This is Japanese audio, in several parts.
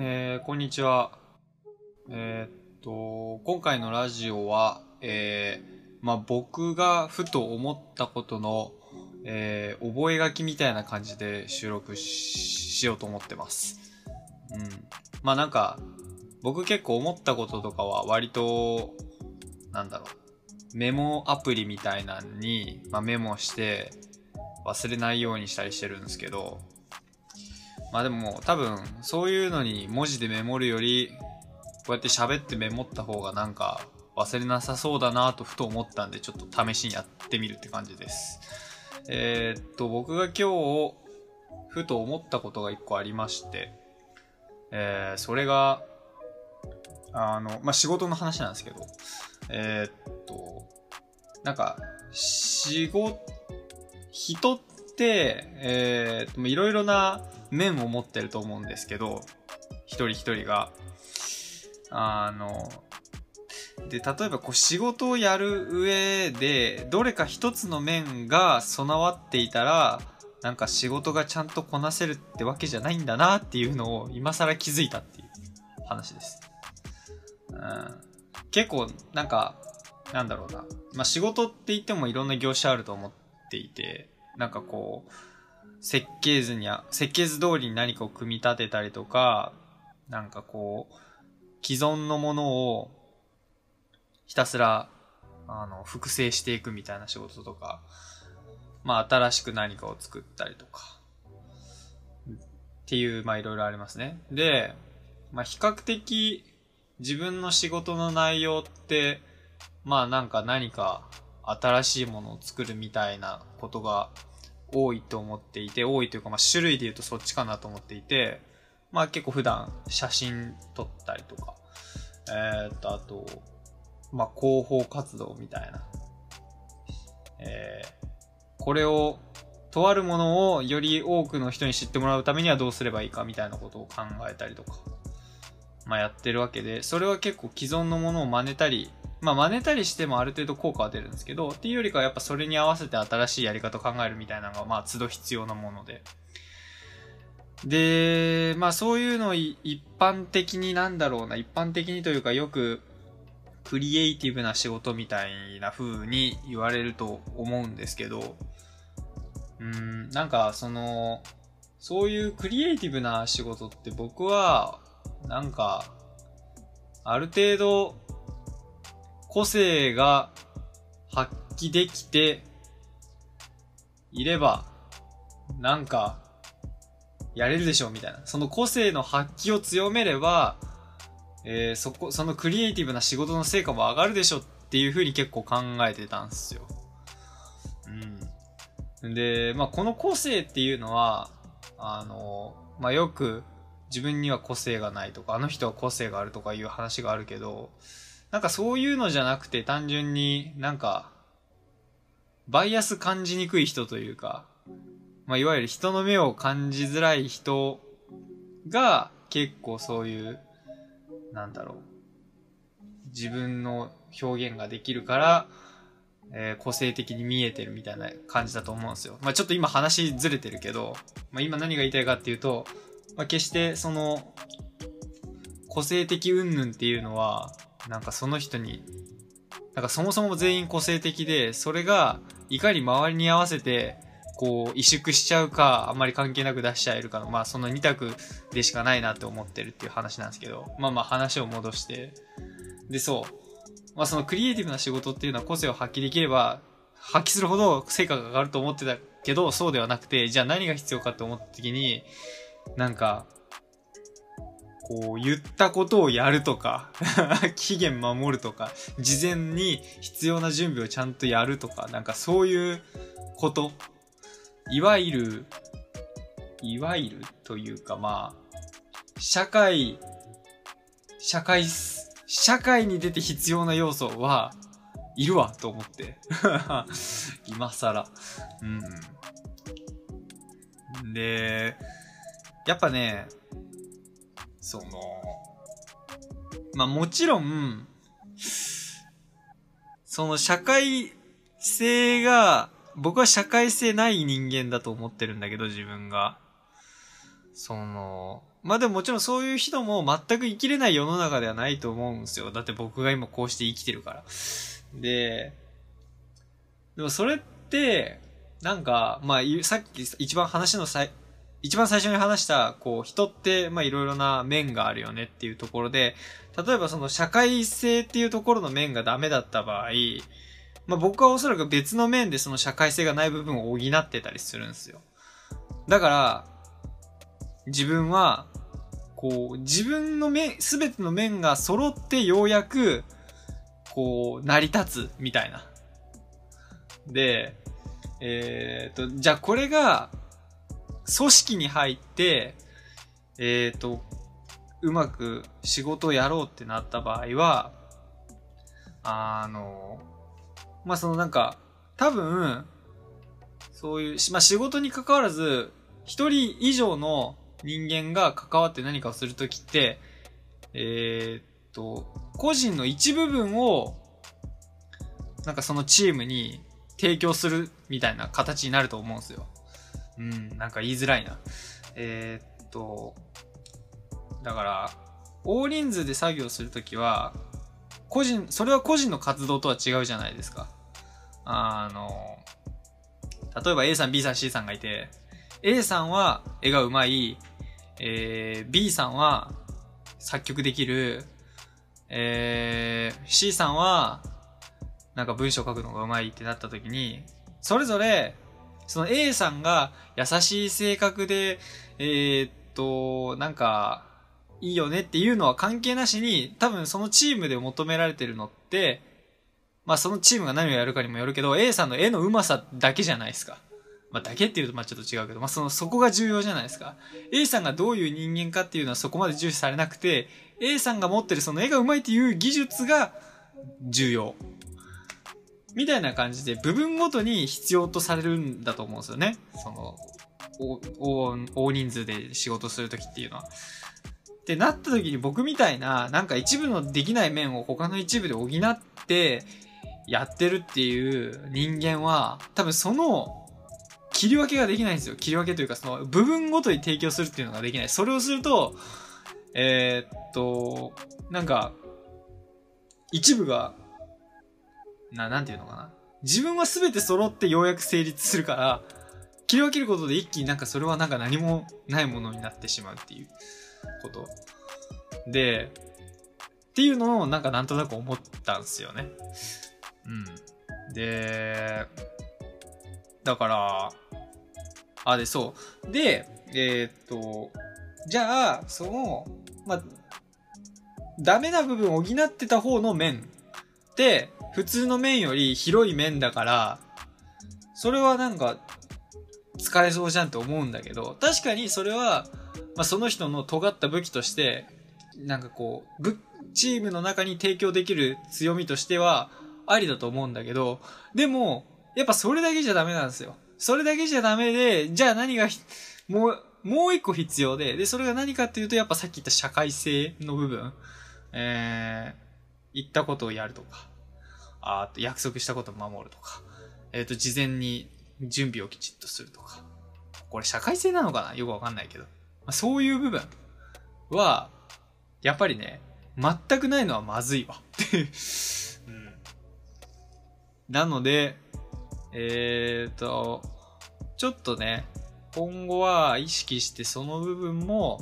えー、こんにちは。えーっと、今回のラジオは、えー、まあ、僕がふと思ったことの、えー、覚書みたいな感じで収録ししようと思ってます。うん。まあ、なんか、僕結構思ったこととかは割と、なんだろう、メモアプリみたいなのに、まあ、メモして忘れないようにしたりしてるんですけど、まあでも多分そういうのに文字でメモるよりこうやって喋ってメモった方がなんか忘れなさそうだなとふと思ったんでちょっと試しにやってみるって感じです。えーっと僕が今日ふと思ったことが一個ありまして、えーそれがあの、まあ、仕事の話なんですけど、えーっと、なんか、仕事、人って、えーっと、いろいろな面を持ってると思うんですけど、一人一人が。あの、で、例えばこう仕事をやる上で、どれか一つの面が備わっていたら、なんか仕事がちゃんとこなせるってわけじゃないんだなっていうのを今更気づいたっていう話です。うん、結構なんかなんだろうな、まあ、仕事って言ってもいろんな業種あると思っていてなんかこう設計図には設計図通りに何かを組み立てたりとかなんかこう既存のものをひたすらあの複製していくみたいな仕事とかまあ新しく何かを作ったりとか。っていうまあいろいろありますね。で、まあ、比較的自分の仕事の内容って、まあなんか何か新しいものを作るみたいなことが多いと思っていて、多いというかまあ種類で言うとそっちかなと思っていて、まあ結構普段写真撮ったりとか、えー、っと、あと、まあ広報活動みたいな。えー、これを、とあるものをより多くの人に知ってもらうためにはどうすればいいかみたいなことを考えたりとか。まあ、やってるわけで、それは結構既存のものを真似たり、まあ真似たりしてもある程度効果は出るんですけど、っていうよりかはやっぱそれに合わせて新しいやり方を考えるみたいなのが、まあ都度必要なもので。で、まあそういうの一般的になんだろうな、一般的にというかよくクリエイティブな仕事みたいな風に言われると思うんですけど、うん、なんかその、そういうクリエイティブな仕事って僕はなんか、ある程度、個性が発揮できていれば、なんか、やれるでしょうみたいな。その個性の発揮を強めれば、えー、そこ、そのクリエイティブな仕事の成果も上がるでしょっていう風に結構考えてたんですよ。うん。で、まあ、この個性っていうのは、あの、まあ、よく、自分には個性がないとか、あの人は個性があるとかいう話があるけど、なんかそういうのじゃなくて単純になんか、バイアス感じにくい人というか、まあいわゆる人の目を感じづらい人が結構そういう、なんだろう、自分の表現ができるから、えー個性的に見えてるみたいな感じだと思うんですよ。まあちょっと今話ずれてるけど、まあ今何が言いたいかっていうと、まあ、決してその個性的云々っていうのはなんかその人になんかそもそも全員個性的でそれがいかに周りに合わせてこう萎縮しちゃうかあんまり関係なく出しちゃえるかのまあその2択でしかないなって思ってるっていう話なんですけどまあまあ話を戻して。でそう。まあそのクリエイティブな仕事っていうのは個性を発揮できれば発揮するほど成果が上がると思ってたけどそうではなくてじゃあ何が必要かって思った時になんか、こう、言ったことをやるとか、期限守るとか、事前に必要な準備をちゃんとやるとか、なんかそういうこと、いわゆる、いわゆるというかまあ、社会、社会、社会に出て必要な要素は、いるわと思って。今更。うん。で、やっぱね、その、まあもちろん、その社会性が、僕は社会性ない人間だと思ってるんだけど、自分が。その、まあでももちろんそういう人も全く生きれない世の中ではないと思うんですよ。だって僕が今こうして生きてるから。で、でもそれって、なんか、まあ、さっき一番話のさ、一番最初に話した、こう、人って、ま、いろいろな面があるよねっていうところで、例えばその社会性っていうところの面がダメだった場合、まあ、僕はおそらく別の面でその社会性がない部分を補ってたりするんですよ。だから、自分は、こう、自分の面、すべての面が揃ってようやく、こう、成り立つ、みたいな。で、えっ、と、じゃあこれが、組織に入って、えっ、ー、と、うまく仕事をやろうってなった場合は、あの、まあ、そのなんか、多分、そういう、まあ、仕事に関わらず、一人以上の人間が関わって何かをするときって、えー、っと、個人の一部分を、なんかそのチームに提供するみたいな形になると思うんですよ。うん、なんか言いづらいな。えー、っと、だから、大人数で作業するときは、個人、それは個人の活動とは違うじゃないですか。あの、例えば A さん、B さん、C さんがいて、A さんは絵が上手い、えー、B さんは作曲できる、えー、C さんはなんか文章書くのが上手いってなった時に、それぞれ、その A さんが優しい性格で、えー、っと、なんか、いいよねっていうのは関係なしに、多分そのチームで求められてるのって、まあそのチームが何をやるかにもよるけど、A さんの絵の上手さだけじゃないですか。まあだけっていうとまあちょっと違うけど、まあその、そこが重要じゃないですか。A さんがどういう人間かっていうのはそこまで重視されなくて、A さんが持ってるその絵が上手いっていう技術が重要。みたいな感じで部分ごとに必要とされるんだと思うんですよね。その、大人数で仕事するときっていうのは。ってなった時に僕みたいな、なんか一部のできない面を他の一部で補ってやってるっていう人間は、多分その切り分けができないんですよ。切り分けというか、その部分ごとに提供するっていうのができない。それをすると、えー、っと、なんか、一部が、な、なんていうのかな。自分は全て揃ってようやく成立するから、切り分けることで一気になんかそれはなんか何もないものになってしまうっていう。こと。で、っていうのをなんかなんとなく思ったんですよね。うん。で、だから、あ、で、そう。で、えー、っと、じゃあ、その、まあ、ダメな部分を補ってた方の面って、普通の面より広い面だから、それはなんか、使えそうじゃんって思うんだけど、確かにそれは、まあ、その人の尖った武器として、なんかこう、チームの中に提供できる強みとしては、ありだと思うんだけど、でも、やっぱそれだけじゃダメなんですよ。それだけじゃダメで、じゃあ何が、もう、もう一個必要で、で、それが何かっていうと、やっぱさっき言った社会性の部分、えー、言ったことをやるとか、あと約束したことを守るとか、えっ、ー、と、事前に準備をきちっとするとか。これ社会性なのかな？よくわかんないけど。まあ、そういう部分は、やっぱりね、全くないのはまずいわ。うん。なので、えっ、ー、と、ちょっとね、今後は意識してその部分も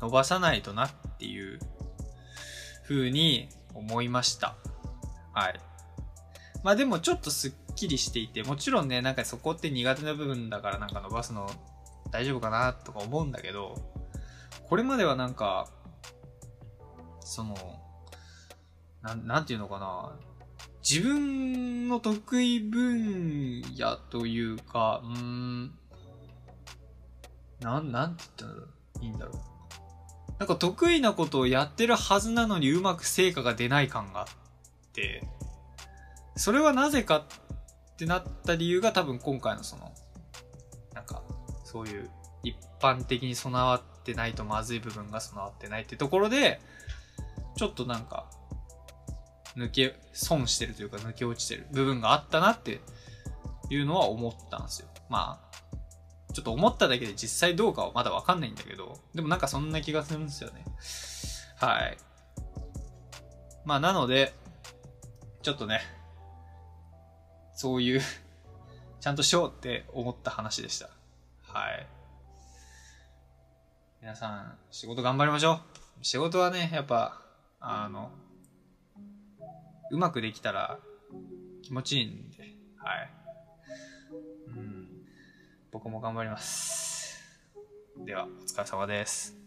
伸ばさないとなっていう風に思いました。はい。まあでもちょっとすっきりしていて、もちろんね、なんかそこって苦手な部分だからなんか伸ばすの大丈夫かなとか思うんだけど、これまではなんか、その、な、なんていうのかな。自分の得意分野というか、うん、なん、なんて言ったらいいんだろう。なんか得意なことをやってるはずなのにうまく成果が出ない感があってて、それはなぜかってなった理由が多分今回のその、なんか、そういう一般的に備わってないとまずい部分が備わってないってところで、ちょっとなんか、抜け、損してるというか抜け落ちてる部分があったなっていうのは思ったんですよ。まあ、ちょっと思っただけで実際どうかはまだわかんないんだけど、でもなんかそんな気がするんですよね。はい。まあなので、ちょっとね、そういう ちゃんとしようって思った話でした。はい。皆さん、仕事頑張りましょう。仕事はね、やっぱ、あの、うまくできたら気持ちいいんで、はい。うん。僕も頑張ります。では、お疲れ様です。